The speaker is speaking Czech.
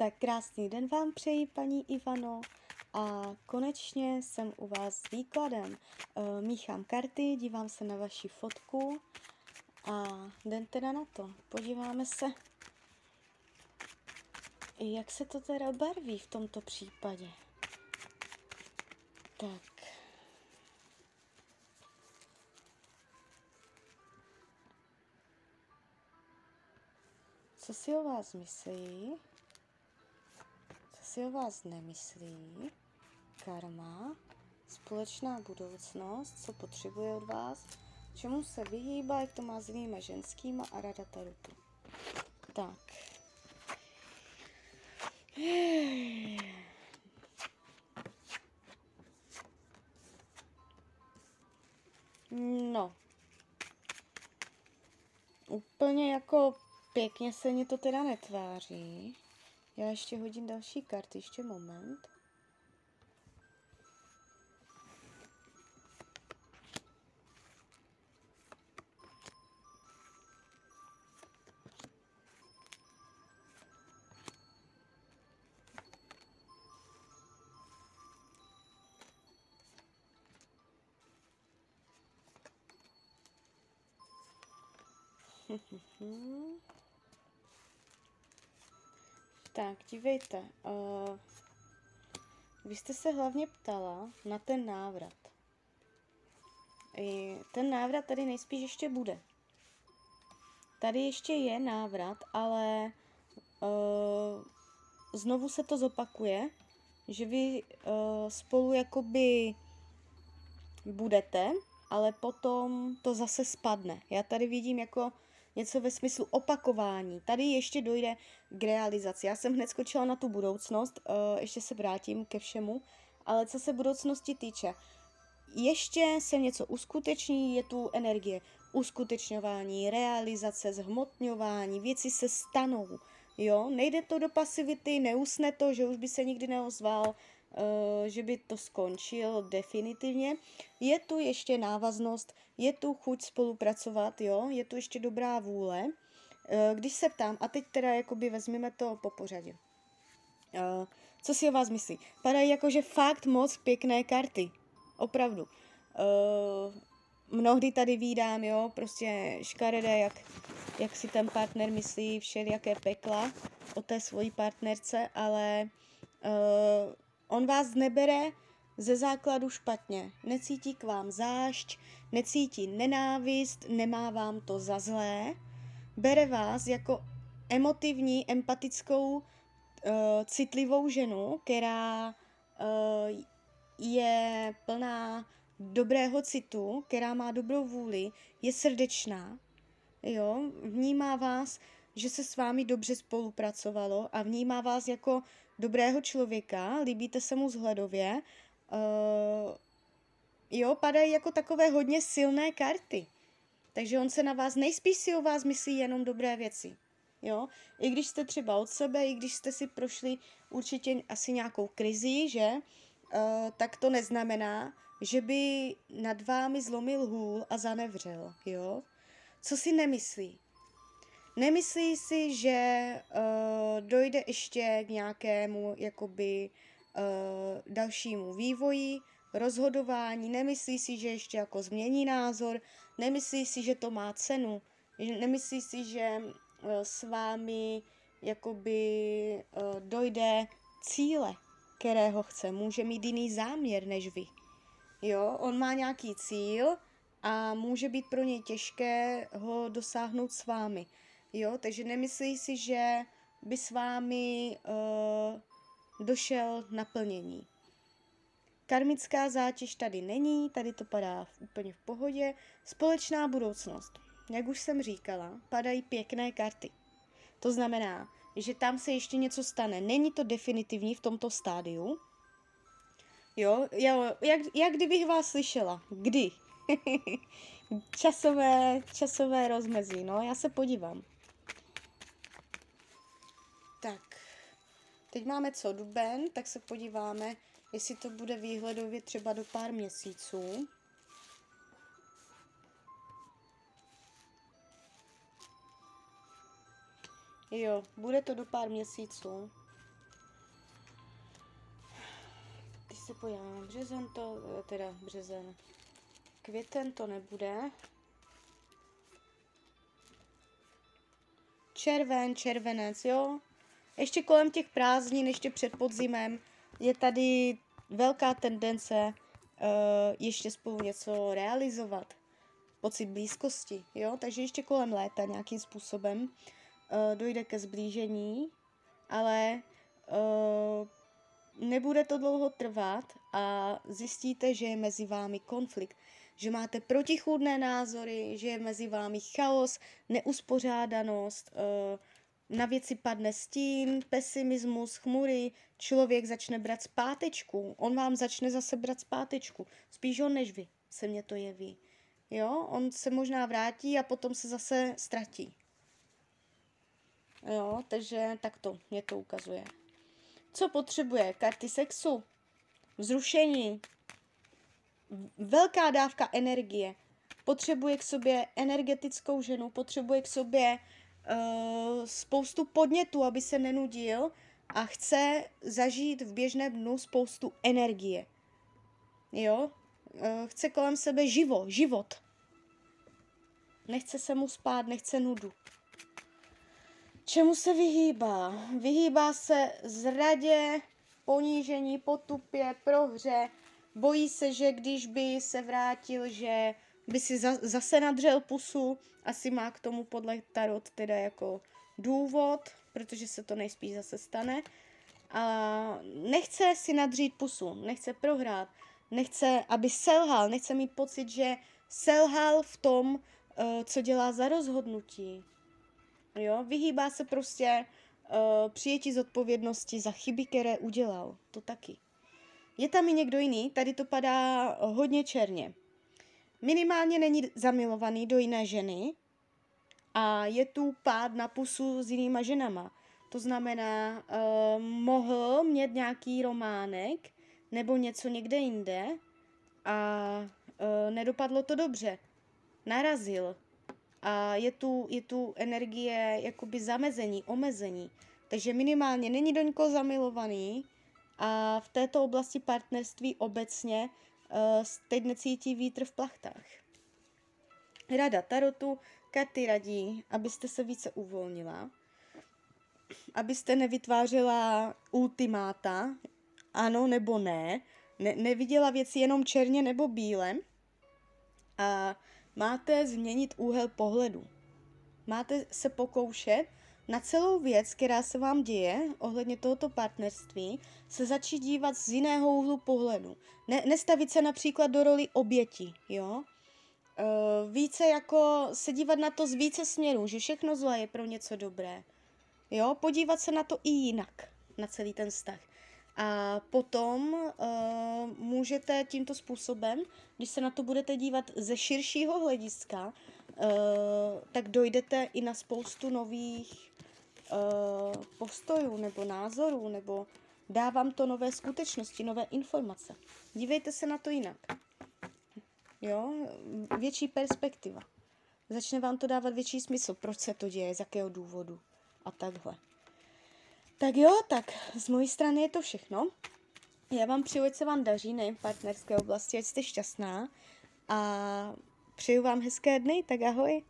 Tak krásný den vám přeji, paní Ivano. A konečně jsem u vás s výkladem. E, míchám karty, dívám se na vaši fotku a jdem teda na to. Podíváme se, jak se to teda barví v tomto případě. Tak. Co si o vás myslí? Co si o vás nemyslí? Karma, společná budoucnost, co potřebuje od vás, čemu se vyhýbá, jak to má s jinýma ženskýma a rada tarotu. Tak. No. Úplně jako pěkně se mi to teda netváří. Já ještě hodím další karty, ještě moment. tak, dívejte. Uh, vy jste se hlavně ptala na ten návrat. I ten návrat tady nejspíš ještě bude. Tady ještě je návrat, ale uh, znovu se to zopakuje, že vy uh, spolu jakoby budete, ale potom to zase spadne. Já tady vidím jako něco ve smyslu opakování. Tady ještě dojde k realizaci. Já jsem hned skočila na tu budoucnost, uh, ještě se vrátím ke všemu, ale co se budoucnosti týče, ještě se něco uskuteční, je tu energie uskutečňování, realizace, zhmotňování, věci se stanou. Jo, nejde to do pasivity, neusne to, že už by se nikdy neozval, Eh, že by to skončil definitivně. Je tu ještě návaznost, je tu chuť spolupracovat, jo, je tu ještě dobrá vůle. Eh, když se ptám, a teď teda jakoby vezmeme to po pořadě. Eh, co si o vás myslí? Padají jakože fakt moc pěkné karty. Opravdu. Mnohdy tady vídám, jo, prostě škaredé, jak, jak si ten partner myslí všelijaké pekla o té svojí partnerce, ale On vás nebere ze základu špatně. Necítí k vám zášť, necítí nenávist, nemá vám to za zlé. Bere vás jako emotivní, empatickou, uh, citlivou ženu, která uh, je plná dobrého citu, která má dobrou vůli, je srdečná, jo, vnímá vás, že se s vámi dobře spolupracovalo a vnímá vás jako dobrého člověka, líbíte se mu vzhledově, uh, jo, padají jako takové hodně silné karty. Takže on se na vás, nejspíš si o vás myslí jenom dobré věci. Jo, i když jste třeba od sebe, i když jste si prošli určitě asi nějakou krizi, že, uh, tak to neznamená, že by nad vámi zlomil hůl a zanevřel, jo. Co si nemyslí? Nemyslí si, že uh, dojde ještě k nějakému jakoby dalšímu vývoji, rozhodování, nemyslí si, že ještě jako změní názor, nemyslí si, že to má cenu, nemyslí si, že uh, s vámi jakoby uh, dojde cíle, kterého chce. Může mít jiný záměr než vy. Jo, on má nějaký cíl a může být pro něj těžké ho dosáhnout s vámi. Jo, takže nemyslí si, že by s vámi uh, došel naplnění. Karmická zátěž tady není, tady to padá úplně v pohodě. Společná budoucnost. Jak už jsem říkala, padají pěkné karty. To znamená, že tam se ještě něco stane. Není to definitivní v tomto stádiu. Jo, jo jak, jak kdybych vás slyšela. Kdy? časové, časové rozmezí, no, já se podívám. Tak, Teď máme co, duben, tak se podíváme, jestli to bude výhledově třeba do pár měsíců. Jo, bude to do pár měsíců. Teď se pojádám, březen to, eh, teda březen, květen to nebude. Červen, červenec, jo, ještě kolem těch prázdnin, ještě před podzimem, je tady velká tendence uh, ještě spolu něco realizovat. Pocit blízkosti, jo. Takže ještě kolem léta nějakým způsobem uh, dojde ke zblížení, ale uh, nebude to dlouho trvat a zjistíte, že je mezi vámi konflikt, že máte protichůdné názory, že je mezi vámi chaos, neuspořádanost, eh, na věci padne stín, pesimismus, chmury, člověk začne brát zpátečku, on vám začne zase brát zpátečku, spíš on než vy, se mně to jeví. Jo, on se možná vrátí a potom se zase ztratí. Jo, takže takto mě to ukazuje. Co potřebuje? Karty sexu, vzrušení, velká dávka energie. Potřebuje k sobě energetickou ženu, potřebuje k sobě uh, spoustu podnětů, aby se nenudil a chce zažít v běžném dnu spoustu energie. Jo? Uh, chce kolem sebe živo, život. Nechce se mu spát, nechce nudu. Čemu se vyhýbá? Vyhýbá se zradě, ponížení, potupě, prohře, bojí se, že když by se vrátil, že by si za, zase nadřel pusu, asi má k tomu podle Tarot teda jako důvod, protože se to nejspíš zase stane. A nechce si nadřít pusu, nechce prohrát, nechce, aby selhal, nechce mít pocit, že selhal v tom, eh, co dělá za rozhodnutí. Jo, vyhýbá se prostě uh, přijetí zodpovědnosti za chyby, které udělal. To taky. Je tam i někdo jiný, tady to padá hodně černě. Minimálně není zamilovaný do jiné ženy a je tu pád na pusu s jinýma ženama. To znamená, uh, mohl mít nějaký románek nebo něco někde jinde a uh, nedopadlo to dobře. Narazil, a je tu, je tu energie jakoby zamezení, omezení. Takže minimálně není do nikoho zamilovaný a v této oblasti partnerství obecně teď necítí vítr v plachtách. Rada Tarotu, karty radí, abyste se více uvolnila, abyste nevytvářela ultimáta, ano nebo ne, ne neviděla věci jenom černě nebo bíle a máte změnit úhel pohledu. Máte se pokoušet na celou věc, která se vám děje ohledně tohoto partnerství, se začít dívat z jiného úhlu pohledu. Ne, nestavit se například do roli oběti, jo? E, více jako se dívat na to z více směrů, že všechno zlé je pro něco dobré. Jo, podívat se na to i jinak, na celý ten vztah. A potom uh, můžete tímto způsobem, když se na to budete dívat ze širšího hlediska, uh, tak dojdete i na spoustu nových uh, postojů nebo názorů, nebo dávám to nové skutečnosti, nové informace. Dívejte se na to jinak. Jo, větší perspektiva. Začne vám to dávat větší smysl, proč se to děje, z jakého důvodu a takhle. Tak jo, tak z mojí strany je to všechno. Já vám přeju, ať se vám daří nejen v partnerské oblasti, ať jste šťastná a přeju vám hezké dny, tak ahoj.